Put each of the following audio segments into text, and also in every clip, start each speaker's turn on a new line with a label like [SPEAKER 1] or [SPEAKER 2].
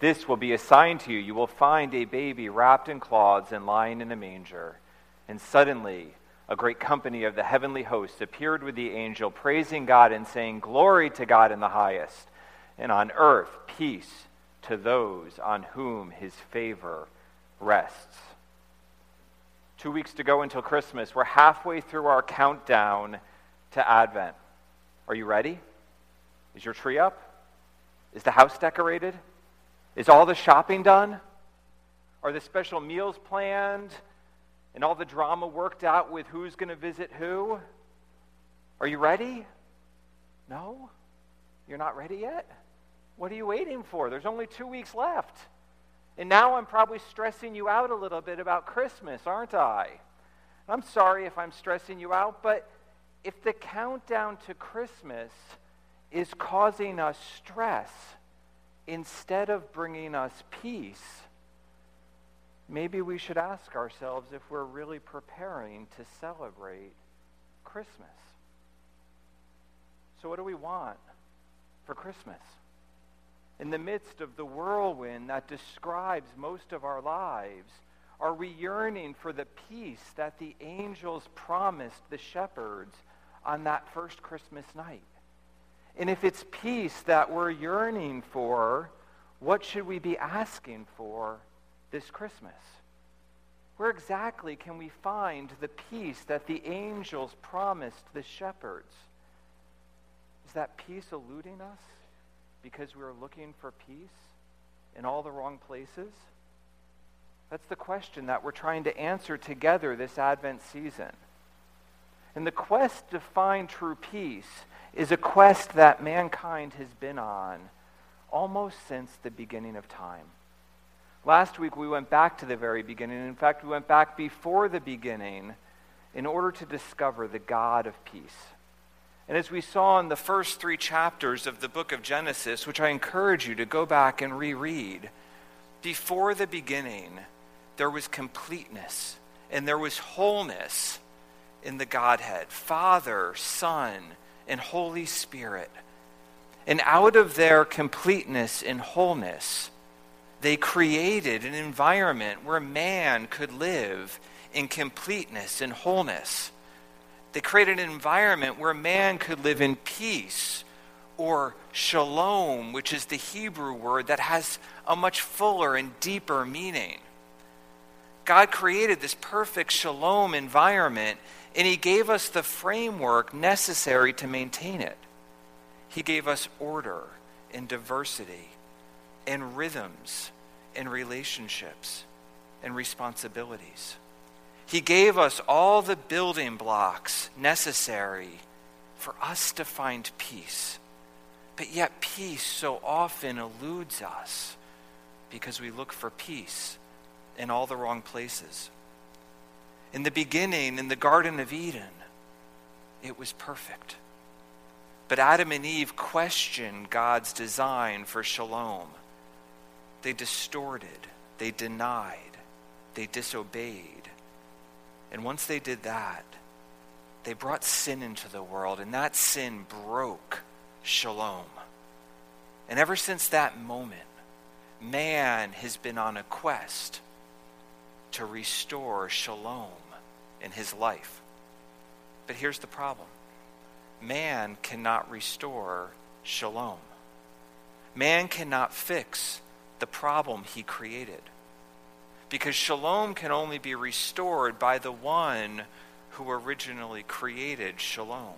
[SPEAKER 1] This will be a sign to you. You will find a baby wrapped in cloths and lying in a manger. And suddenly, a great company of the heavenly hosts appeared with the angel, praising God and saying, Glory to God in the highest, and on earth, peace to those on whom his favor rests. Two weeks to go until Christmas. We're halfway through our countdown to Advent. Are you ready? Is your tree up? Is the house decorated? Is all the shopping done? Are the special meals planned? And all the drama worked out with who's going to visit who? Are you ready? No? You're not ready yet? What are you waiting for? There's only two weeks left. And now I'm probably stressing you out a little bit about Christmas, aren't I? I'm sorry if I'm stressing you out, but if the countdown to Christmas is causing us stress instead of bringing us peace, maybe we should ask ourselves if we're really preparing to celebrate Christmas. So, what do we want for Christmas? in the midst of the whirlwind that describes most of our lives, are we yearning for the peace that the angels promised the shepherds on that first Christmas night? And if it's peace that we're yearning for, what should we be asking for this Christmas? Where exactly can we find the peace that the angels promised the shepherds? Is that peace eluding us? because we are looking for peace in all the wrong places? That's the question that we're trying to answer together this Advent season. And the quest to find true peace is a quest that mankind has been on almost since the beginning of time. Last week we went back to the very beginning. In fact, we went back before the beginning in order to discover the God of peace. And as we saw in the first three chapters of the book of Genesis, which I encourage you to go back and reread, before the beginning, there was completeness and there was wholeness in the Godhead Father, Son, and Holy Spirit. And out of their completeness and wholeness, they created an environment where man could live in completeness and wholeness. They created an environment where man could live in peace or shalom, which is the Hebrew word that has a much fuller and deeper meaning. God created this perfect shalom environment, and He gave us the framework necessary to maintain it. He gave us order and diversity and rhythms and relationships and responsibilities. He gave us all the building blocks necessary for us to find peace. But yet, peace so often eludes us because we look for peace in all the wrong places. In the beginning, in the Garden of Eden, it was perfect. But Adam and Eve questioned God's design for shalom. They distorted, they denied, they disobeyed. And once they did that, they brought sin into the world, and that sin broke shalom. And ever since that moment, man has been on a quest to restore shalom in his life. But here's the problem man cannot restore shalom, man cannot fix the problem he created because shalom can only be restored by the one who originally created shalom.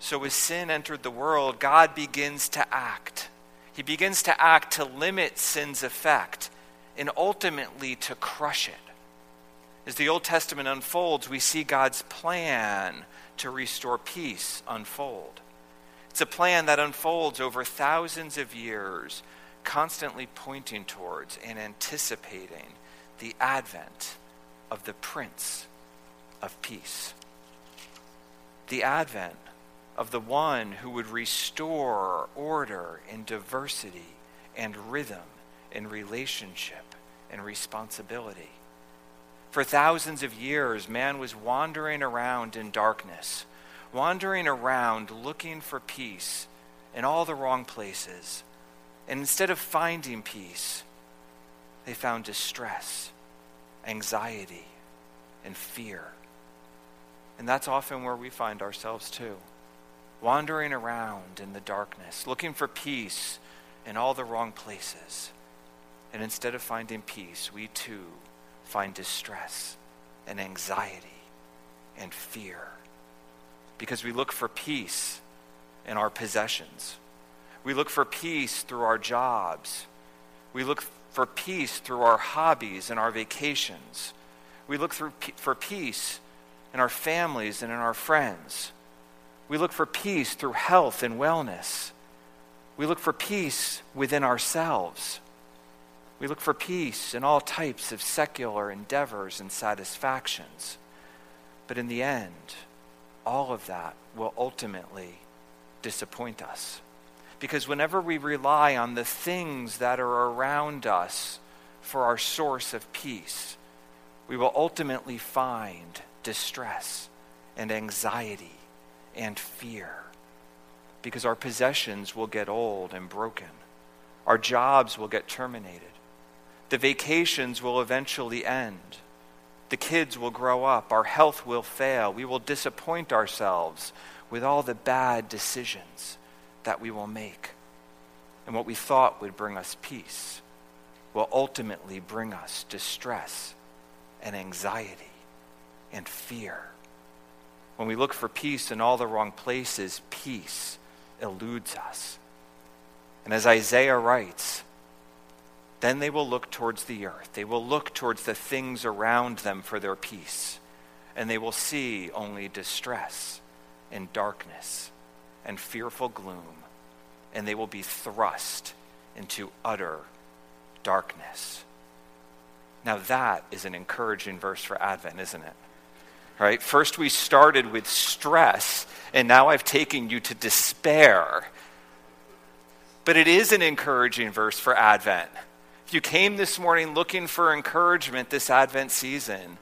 [SPEAKER 1] So, as sin entered the world, God begins to act. He begins to act to limit sin's effect and ultimately to crush it. As the Old Testament unfolds, we see God's plan to restore peace unfold. It's a plan that unfolds over thousands of years constantly pointing towards and anticipating the advent of the Prince of Peace. The advent of the one who would restore order and diversity and rhythm and relationship and responsibility. For thousands of years, man was wandering around in darkness, wandering around looking for peace in all the wrong places. And instead of finding peace, they found distress, anxiety, and fear. And that's often where we find ourselves too wandering around in the darkness, looking for peace in all the wrong places. And instead of finding peace, we too find distress and anxiety and fear. Because we look for peace in our possessions. We look for peace through our jobs. We look for peace through our hobbies and our vacations. We look for peace in our families and in our friends. We look for peace through health and wellness. We look for peace within ourselves. We look for peace in all types of secular endeavors and satisfactions. But in the end, all of that will ultimately disappoint us. Because whenever we rely on the things that are around us for our source of peace, we will ultimately find distress and anxiety and fear because our possessions will get old and broken. Our jobs will get terminated. The vacations will eventually end. The kids will grow up. Our health will fail. We will disappoint ourselves with all the bad decisions that we will make. And what we thought would bring us peace will ultimately bring us distress and anxiety and fear. When we look for peace in all the wrong places, peace eludes us. And as Isaiah writes, then they will look towards the earth. They will look towards the things around them for their peace. And they will see only distress and darkness and fearful gloom. And they will be thrust into utter darkness. Now, that is an encouraging verse for Advent, isn't it? right? First, we started with stress, and now I've taken you to despair. But it is an encouraging verse for Advent. You came this morning looking for encouragement this Advent season,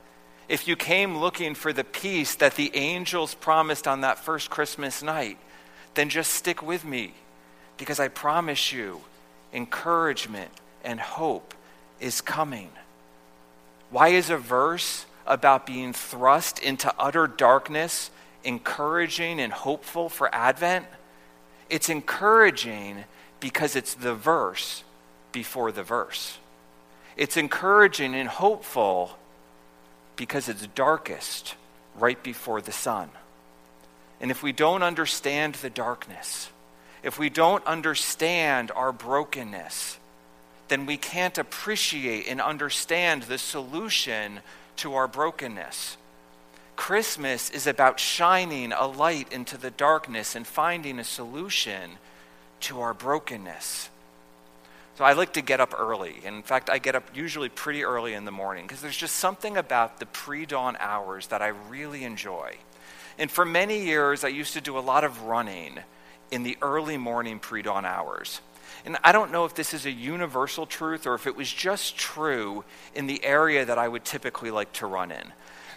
[SPEAKER 1] if you came looking for the peace that the angels promised on that first Christmas night, then just stick with me because I promise you, encouragement and hope is coming. Why is a verse about being thrust into utter darkness encouraging and hopeful for Advent? It's encouraging because it's the verse before the verse. It's encouraging and hopeful because it's darkest right before the sun. And if we don't understand the darkness, if we don't understand our brokenness, then we can't appreciate and understand the solution to our brokenness. Christmas is about shining a light into the darkness and finding a solution to our brokenness. So I like to get up early. In fact, I get up usually pretty early in the morning because there's just something about the pre dawn hours that I really enjoy. And for many years, I used to do a lot of running in the early morning pre dawn hours. And I don't know if this is a universal truth or if it was just true in the area that I would typically like to run in.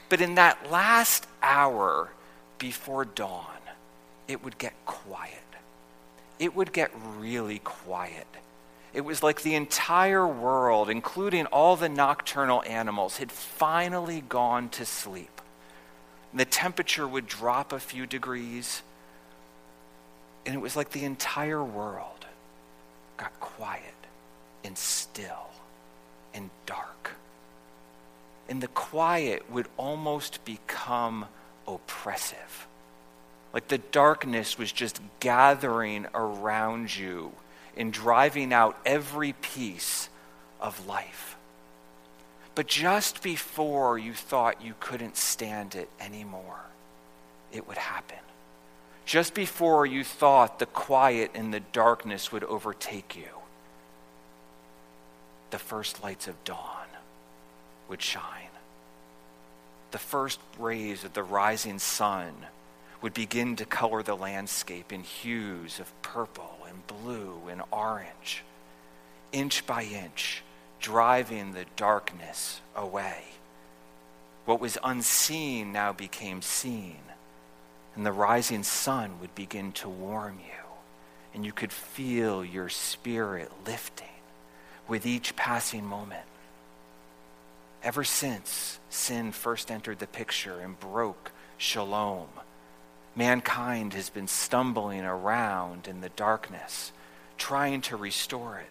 [SPEAKER 1] But in that last hour before dawn, it would get quiet. It would get really quiet. It was like the entire world, including all the nocturnal animals, had finally gone to sleep. The temperature would drop a few degrees, and it was like the entire world got quiet and still and dark. And the quiet would almost become oppressive. Like the darkness was just gathering around you and driving out every piece of life. But just before you thought you couldn't stand it anymore, it would happen just before you thought the quiet and the darkness would overtake you, the first lights of dawn would shine. The first rays of the rising sun would begin to color the landscape in hues of purple and blue and orange, inch by inch, driving the darkness away. What was unseen now became seen, and the rising sun would begin to warm you, and you could feel your spirit lifting with each passing moment. Ever since sin first entered the picture and broke shalom, mankind has been stumbling around in the darkness, trying to restore it.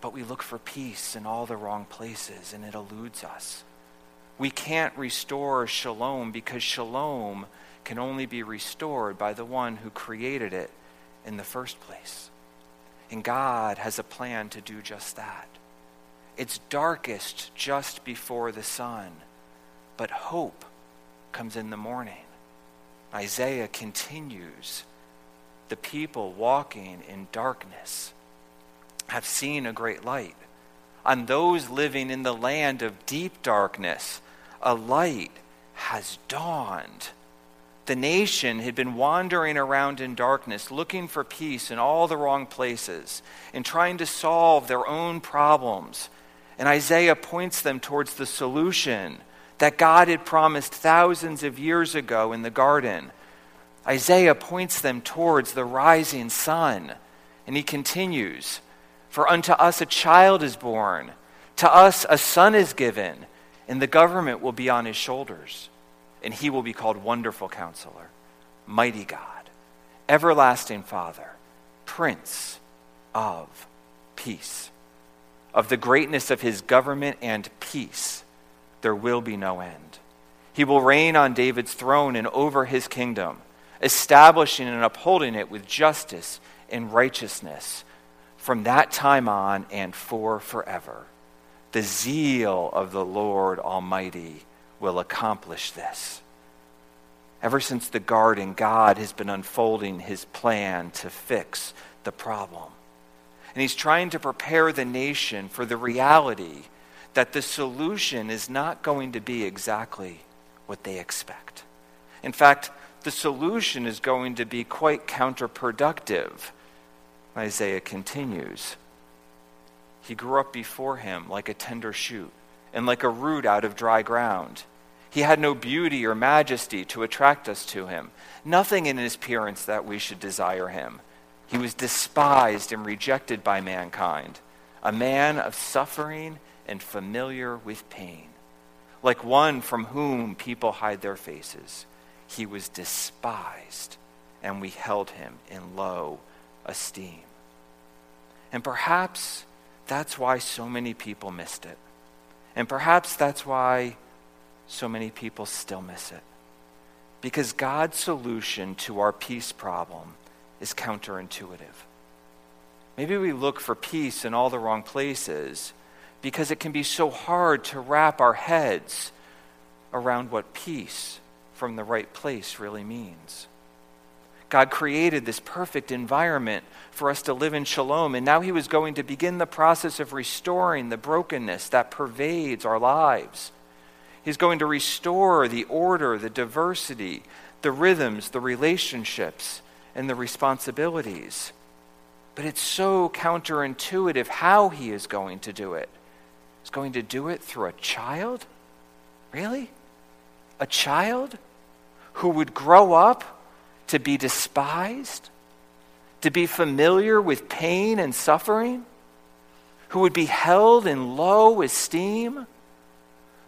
[SPEAKER 1] But we look for peace in all the wrong places, and it eludes us. We can't restore shalom because shalom can only be restored by the one who created it in the first place. And God has a plan to do just that. It's darkest just before the sun, but hope comes in the morning. Isaiah continues the people walking in darkness have seen a great light. On those living in the land of deep darkness, a light has dawned. The nation had been wandering around in darkness, looking for peace in all the wrong places and trying to solve their own problems. And Isaiah points them towards the solution that God had promised thousands of years ago in the garden. Isaiah points them towards the rising sun. And he continues For unto us a child is born, to us a son is given and the government will be on his shoulders, and he will be called Wonderful Counselor, Mighty God, Everlasting Father, Prince of Peace. Of the greatness of his government and peace, there will be no end. He will reign on David's throne and over his kingdom, establishing and upholding it with justice and righteousness from that time on and for forever the zeal of the Lord Almighty will accomplish this. Ever since the garden, God has been unfolding his plan to fix the problem. And he's trying to prepare the nation for the reality that the solution is not going to be exactly what they expect. In fact, the solution is going to be quite counterproductive. Isaiah continues. He grew up before him like a tender shoot and like a root out of dry ground. He had no beauty or majesty to attract us to him, nothing in his appearance that we should desire him. He was despised and rejected by mankind, a man of suffering and familiar with pain. Like one from whom people hide their faces, he was despised, and we held him in low esteem. And perhaps that's why so many people missed it. And perhaps that's why so many people still miss it. Because God's solution to our peace problem is counterintuitive. Maybe we look for peace in all the wrong places because it can be so hard to wrap our heads around what peace from the right place really means. God created this perfect environment for us to live in shalom, and now He was going to begin the process of restoring the brokenness that pervades our lives. He's going to restore the order, the diversity, the rhythms, the relationships, and the responsibilities. But it's so counterintuitive how He is going to do it. He's going to do it through a child? Really? A child who would grow up to be despised, to be familiar with pain and suffering, who would be held in low esteem,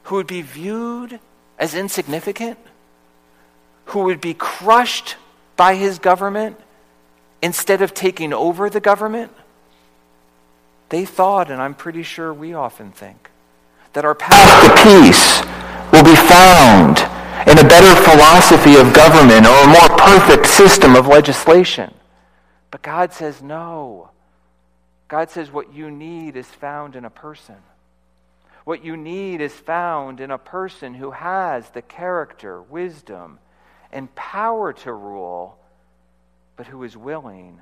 [SPEAKER 1] who would be viewed as insignificant, who would be crushed by his government instead of taking over the government. They thought, and I'm pretty sure we often think, that our path to peace will be found in a better philosophy of government or a more perfect system of legislation. But God says no. God says what you need is found in a person. What you need is found in a person who has the character, wisdom, and power to rule, but who is willing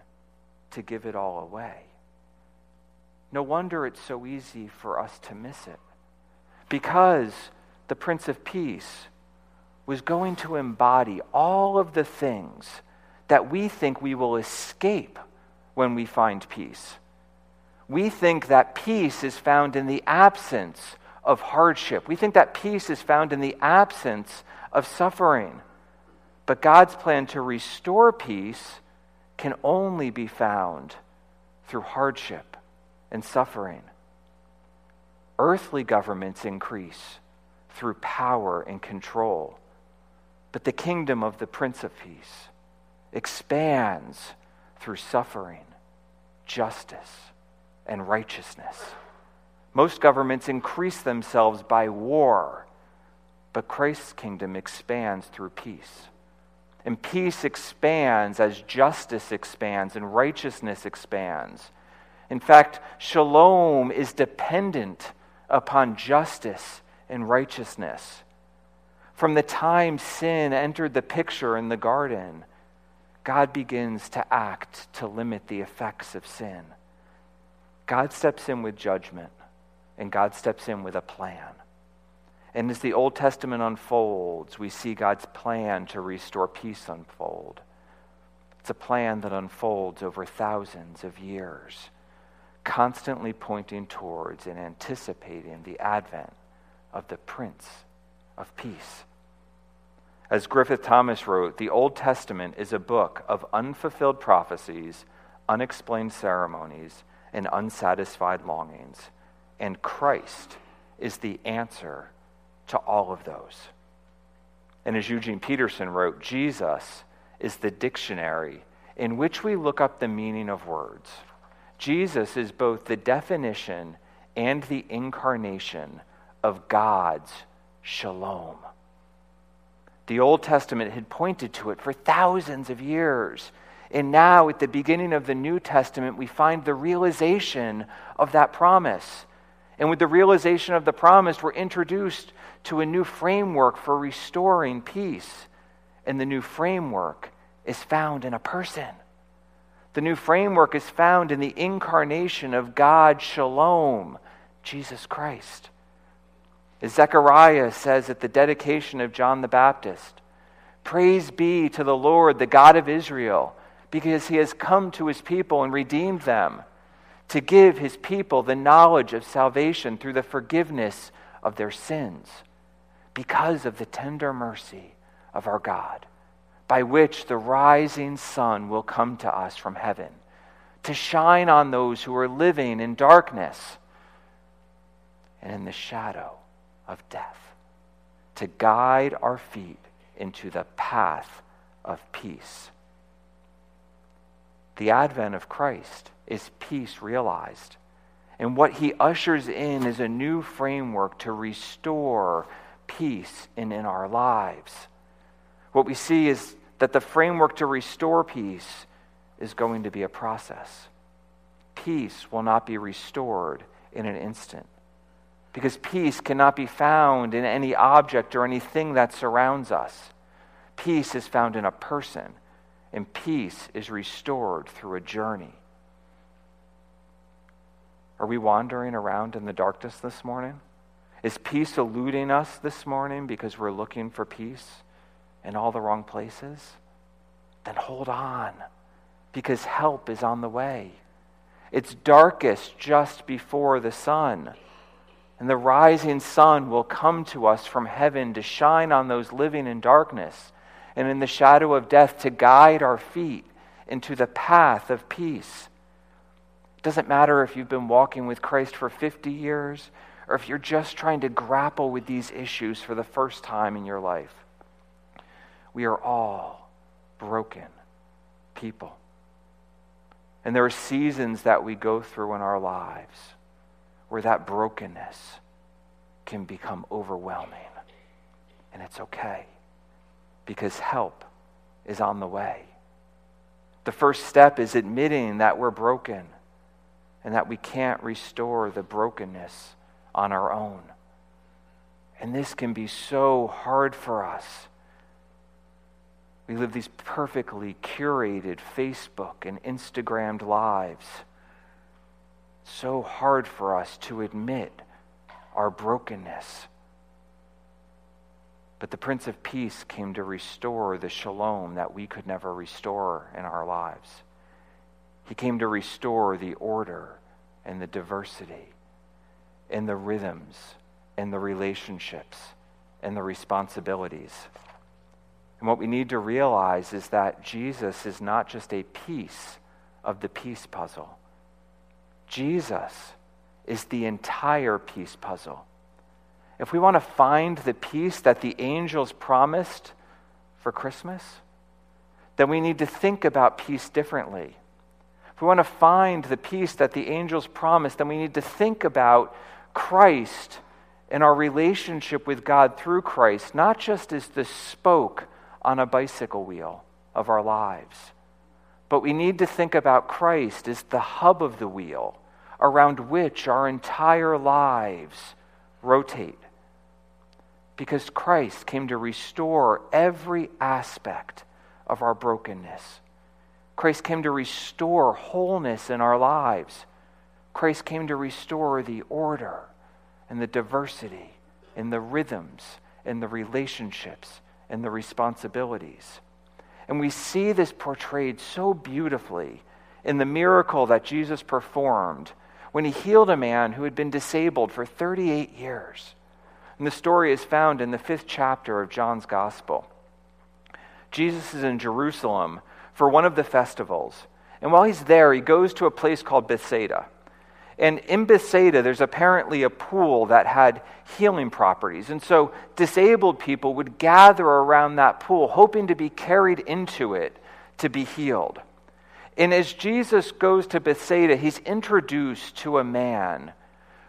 [SPEAKER 1] to give it all away. No wonder it's so easy for us to miss it. Because the Prince of Peace was going to embody all of the things that we think we will escape when we find peace. We think that peace is found in the absence of hardship. We think that peace is found in the absence of suffering. But God's plan to restore peace can only be found through hardship and suffering. Earthly governments increase through power and control, but the kingdom of the Prince of Peace expands through suffering, justice, and righteousness. Most governments increase themselves by war, but Christ's kingdom expands through peace. And peace expands as justice expands and righteousness expands. In fact, shalom is dependent upon justice and righteousness. From the time sin entered the picture in the garden, God begins to act to limit the effects of sin. God steps in with judgment, and God steps in with a plan. And as the Old Testament unfolds, we see God's plan to restore peace unfold. It's a plan that unfolds over thousands of years, constantly pointing towards and anticipating the advent of the Prince of Peace. As Griffith Thomas wrote, the Old Testament is a book of unfulfilled prophecies, unexplained ceremonies, and unsatisfied longings. And Christ is the answer to all of those. And as Eugene Peterson wrote, Jesus is the dictionary in which we look up the meaning of words. Jesus is both the definition and the incarnation of God's shalom. The Old Testament had pointed to it for thousands of years. And now, at the beginning of the New Testament, we find the realization of that promise. And with the realization of the promise, we're introduced to a new framework for restoring peace. And the new framework is found in a person. The new framework is found in the incarnation of God, Shalom, Jesus Christ. As Zechariah says at the dedication of John the Baptist, Praise be to the Lord, the God of Israel, because he has come to his people and redeemed them, to give his people the knowledge of salvation through the forgiveness of their sins, because of the tender mercy of our God, by which the rising sun will come to us from heaven, to shine on those who are living in darkness and in the shadow of death, to guide our feet into the path of peace. The advent of Christ is peace realized. And what he ushers in is a new framework to restore peace in, in our lives. What we see is that the framework to restore peace is going to be a process. Peace will not be restored in an instant because peace cannot be found in any object or anything that surrounds us. Peace is found in a person, and peace is restored through a journey. Are we wandering around in the darkness this morning? Is peace eluding us this morning because we're looking for peace in all the wrong places? Then hold on, because help is on the way. It's darkest just before the sun. And the rising sun will come to us from heaven to shine on those living in darkness and in the shadow of death to guide our feet into the path of peace. Doesn't matter if you've been walking with Christ for 50 years or if you're just trying to grapple with these issues for the first time in your life. We are all broken people. And there are seasons that we go through in our lives where that brokenness can become overwhelming. And it's okay because help is on the way. The first step is admitting that we're broken and that we can't restore the brokenness on our own. And this can be so hard for us. We live these perfectly curated Facebook and Instagrammed lives so hard for us to admit our brokenness. But the Prince of Peace came to restore the shalom that we could never restore in our lives. He came to restore the order and the diversity and the rhythms and the relationships and the responsibilities. And what we need to realize is that Jesus is not just a piece of the peace puzzle. Jesus is the entire peace puzzle. If we want to find the peace that the angels promised for Christmas, then we need to think about peace differently. If we want to find the peace that the angels promised, then we need to think about Christ and our relationship with God through Christ, not just as the spoke on a bicycle wheel of our lives, but we need to think about Christ as the hub of the wheel around which our entire lives rotate. Because Christ came to restore every aspect of our brokenness. Christ came to restore wholeness in our lives. Christ came to restore the order and the diversity and the rhythms and the relationships and the responsibilities. And we see this portrayed so beautifully in the miracle that Jesus performed when he healed a man who had been disabled for 38 years. And the story is found in the fifth chapter of John's Gospel. Jesus is in Jerusalem for one of the festivals. And while he's there, he goes to a place called Bethesda. And in Bethesda, there's apparently a pool that had healing properties. And so disabled people would gather around that pool, hoping to be carried into it to be healed. And as Jesus goes to Bethesda, he's introduced to a man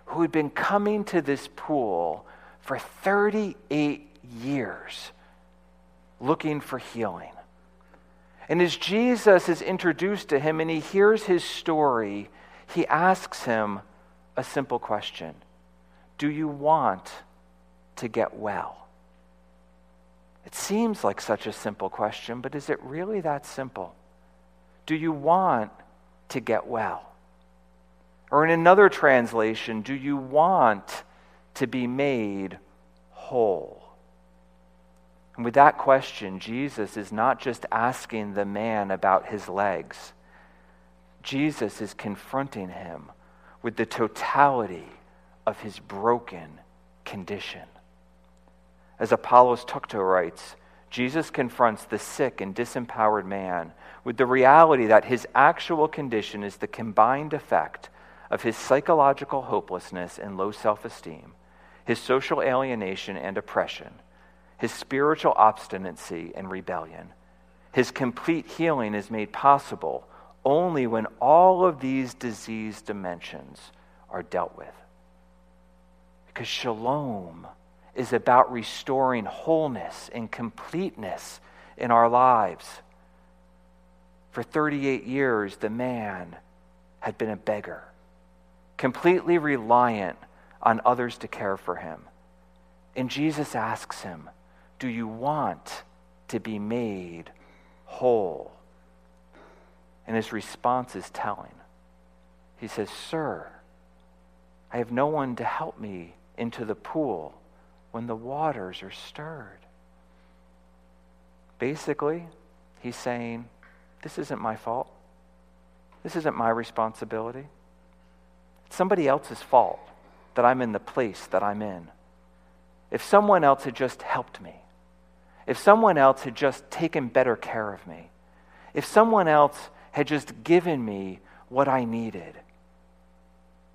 [SPEAKER 1] who had been coming to this pool for 38 years looking for healing. And as Jesus is introduced to him and he hears his story, he asks him a simple question Do you want to get well? It seems like such a simple question, but is it really that simple? Do you want to get well? Or in another translation, do you want to be made whole? And with that question, Jesus is not just asking the man about his legs, Jesus is confronting him with the totality of his broken condition. As Apollos Tukto writes, Jesus confronts the sick and disempowered man with the reality that his actual condition is the combined effect of his psychological hopelessness and low self esteem, his social alienation and oppression, his spiritual obstinacy and rebellion. His complete healing is made possible only when all of these disease dimensions are dealt with. Because shalom is about restoring wholeness and completeness in our lives. For 38 years, the man had been a beggar, completely reliant on others to care for him. And Jesus asks him, Do you want to be made whole? And his response is telling. He says, Sir, I have no one to help me into the pool when the waters are stirred. Basically, he's saying, This isn't my fault. This isn't my responsibility. It's somebody else's fault that I'm in the place that I'm in. If someone else had just helped me, if someone else had just taken better care of me, if someone else had just given me what I needed.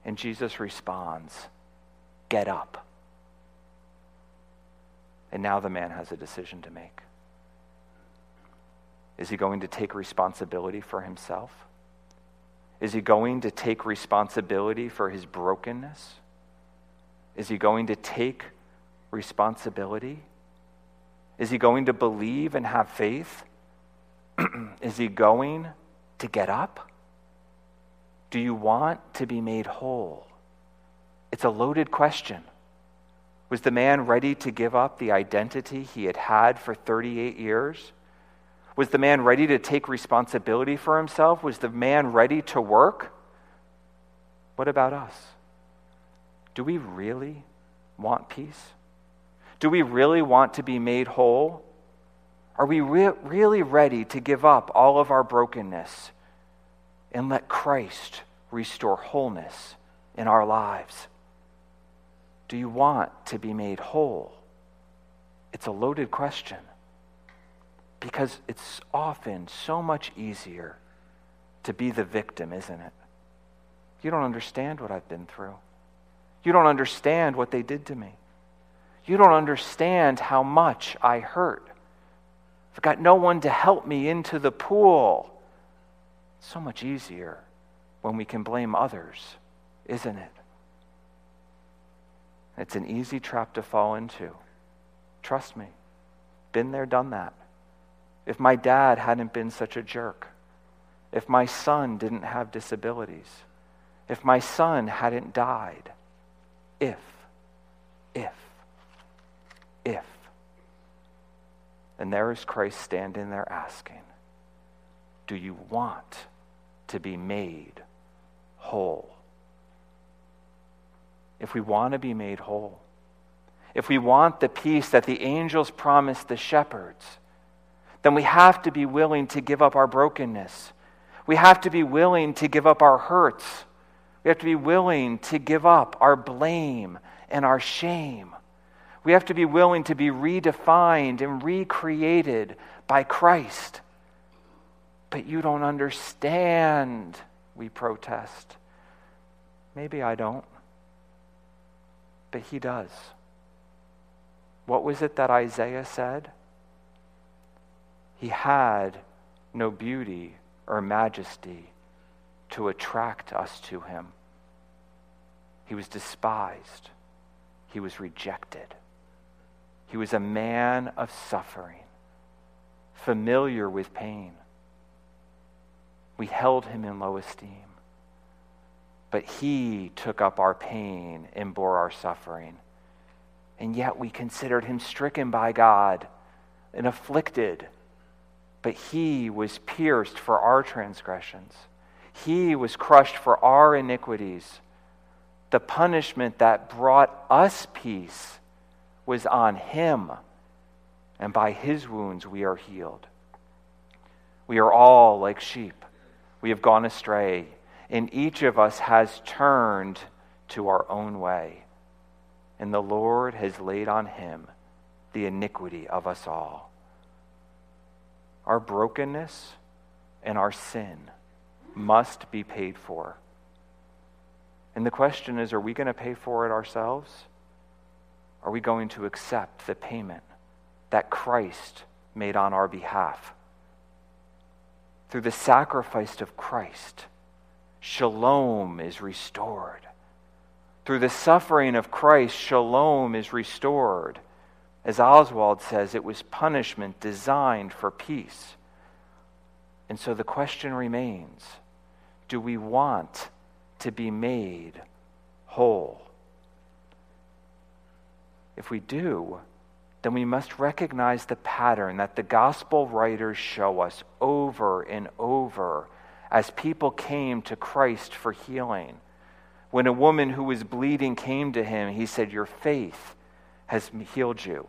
[SPEAKER 1] And Jesus responds, Get up. And now the man has a decision to make. Is he going to take responsibility for himself? Is he going to take responsibility for his brokenness? Is he going to take responsibility? Is he going to believe and have faith? Is he going to get up? Do you want to be made whole? It's a loaded question. Was the man ready to give up the identity he had had for 38 years? Was the man ready to take responsibility for himself? Was the man ready to work? What about us? Do we really want peace? Do we really want to be made whole? Are we re- really ready to give up all of our brokenness and let Christ restore wholeness in our lives? Do you want to be made whole? It's a loaded question because it's often so much easier to be the victim, isn't it? You don't understand what I've been through. You don't understand what they did to me. You don't understand how much I hurt. I've got no one to help me into the pool. It's so much easier when we can blame others, isn't it? It's an easy trap to fall into. Trust me. Been there, done that. If my dad hadn't been such a jerk, if my son didn't have disabilities, if my son hadn't died, if, if, if. And there is Christ standing there asking, Do you want to be made whole? If we want to be made whole, if we want the peace that the angels promised the shepherds, then we have to be willing to give up our brokenness. We have to be willing to give up our hurts. We have to be willing to give up our blame and our shame. We have to be willing to be redefined and recreated by Christ. But you don't understand, we protest. Maybe I don't. But he does. What was it that Isaiah said? He had no beauty or majesty to attract us to him. He was despised. He was rejected. He was a man of suffering, familiar with pain. We held him in low esteem. But he took up our pain and bore our suffering. And yet we considered him stricken by God and afflicted. But he was pierced for our transgressions he was crushed for our iniquities. The punishment that brought us peace was on him, and by his wounds we are healed. We are all like sheep. We have gone astray, and each of us has turned to our own way. And the Lord has laid on him the iniquity of us all. Our brokenness and our sin must be paid for. And the question is are we going to pay for it ourselves? Are we going to accept the payment that Christ made on our behalf? Through the sacrifice of Christ, shalom is restored. Through the suffering of Christ, shalom is restored. As Oswalt says, it was punishment designed for peace. And so the question remains do we want to be made whole? If we do, then we must recognize the pattern that the gospel writers show us over and over as people came to Christ for healing. When a woman who was bleeding came to him, he said, Your faith has healed you.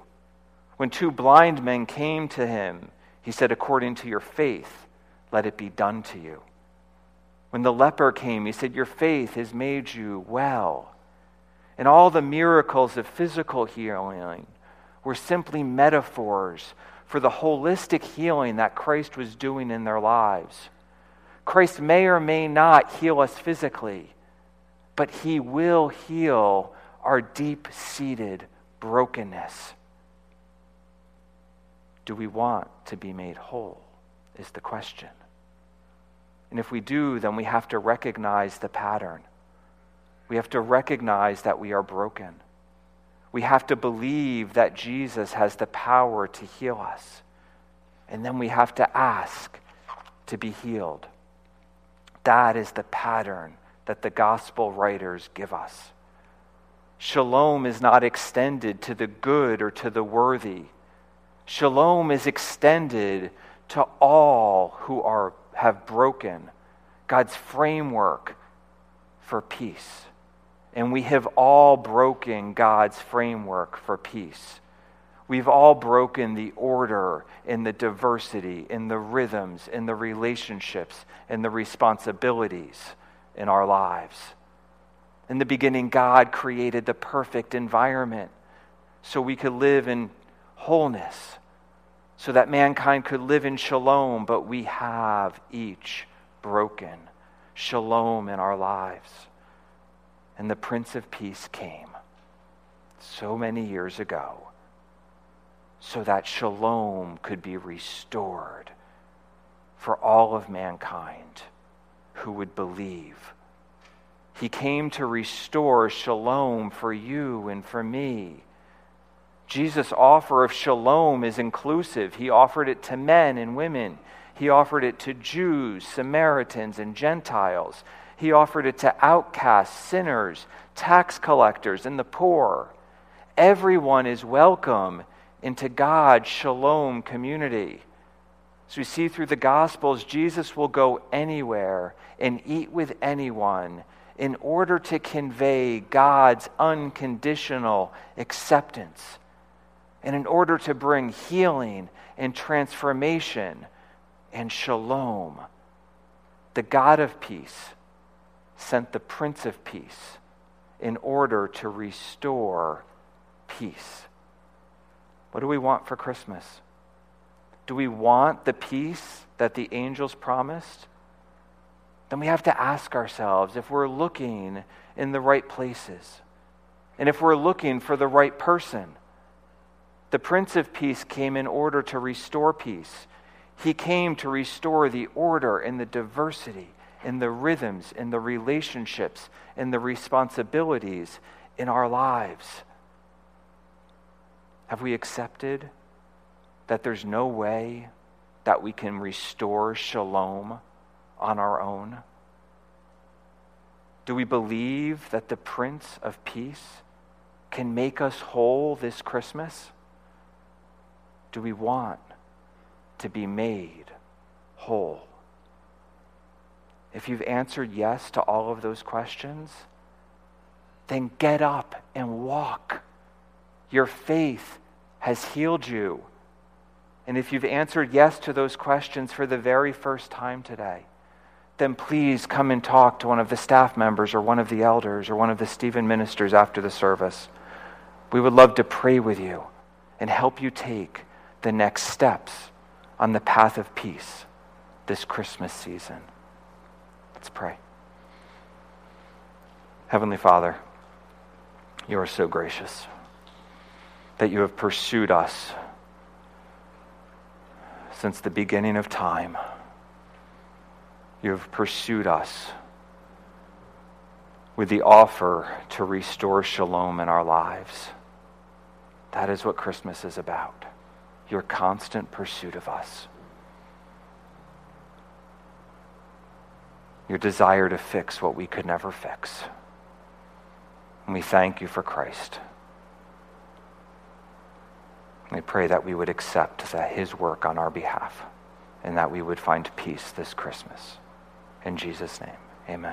[SPEAKER 1] When two blind men came to him, he said, According to your faith, let it be done to you. When the leper came, he said, Your faith has made you well. And all the miracles of physical healing were simply metaphors for the holistic healing that Christ was doing in their lives. Christ may or may not heal us physically, but he will heal our deep seated brokenness. Do we want to be made whole? Is the question. And if we do, then we have to recognize the pattern. We have to recognize that we are broken. We have to believe that Jesus has the power to heal us. And then we have to ask to be healed. That is the pattern that the gospel writers give us. Shalom is not extended to the good or to the worthy. Shalom is extended to all who are have broken God's framework for peace. And we have all broken God's framework for peace. We've all broken the order in the diversity, in the rhythms, in the relationships, in the responsibilities in our lives. In the beginning, God created the perfect environment so we could live in wholeness, so that mankind could live in shalom, but we have each broken shalom in our lives. And the Prince of Peace came so many years ago so that shalom could be restored for all of mankind who would believe. He came to restore shalom for you and for me. Jesus' offer of shalom is inclusive. He offered it to men and women. He offered it to Jews, Samaritans, and Gentiles. He offered it to outcasts, sinners, tax collectors, and the poor. Everyone is welcome into God's shalom community. As we see through the Gospels, Jesus will go anywhere and eat with anyone in order to convey God's unconditional acceptance and in order to bring healing and transformation and shalom. The God of peace sent the Prince of Peace in order to restore peace. What do we want for Christmas? Do we want the peace that the angels promised? Then we have to ask ourselves if we're looking in the right places and if we're looking for the right person. The Prince of Peace came in order to restore peace. He came to restore the order and the diversity in the rhythms, in the relationships, in the responsibilities in our lives. Have we accepted that there's no way that we can restore shalom on our own? Do we believe that the Prince of Peace can make us whole this Christmas? Do we want to be made whole? If you've answered yes to all of those questions, then get up and walk. Your faith has healed you. And if you've answered yes to those questions for the very first time today, then please come and talk to one of the staff members or one of the elders or one of the Stephen ministers after the service. We would love to pray with you and help you take the next steps on the path of peace this Christmas season. Let's pray. Heavenly Father, you are so gracious that you have pursued us since the beginning of time. You have pursued us with the offer to restore shalom in our lives. That is what Christmas is about your constant pursuit of us, your desire to fix what we could never fix. And we thank you for Christ. We pray that we would accept that his work on our behalf and that we would find peace this Christmas. In Jesus' name, amen.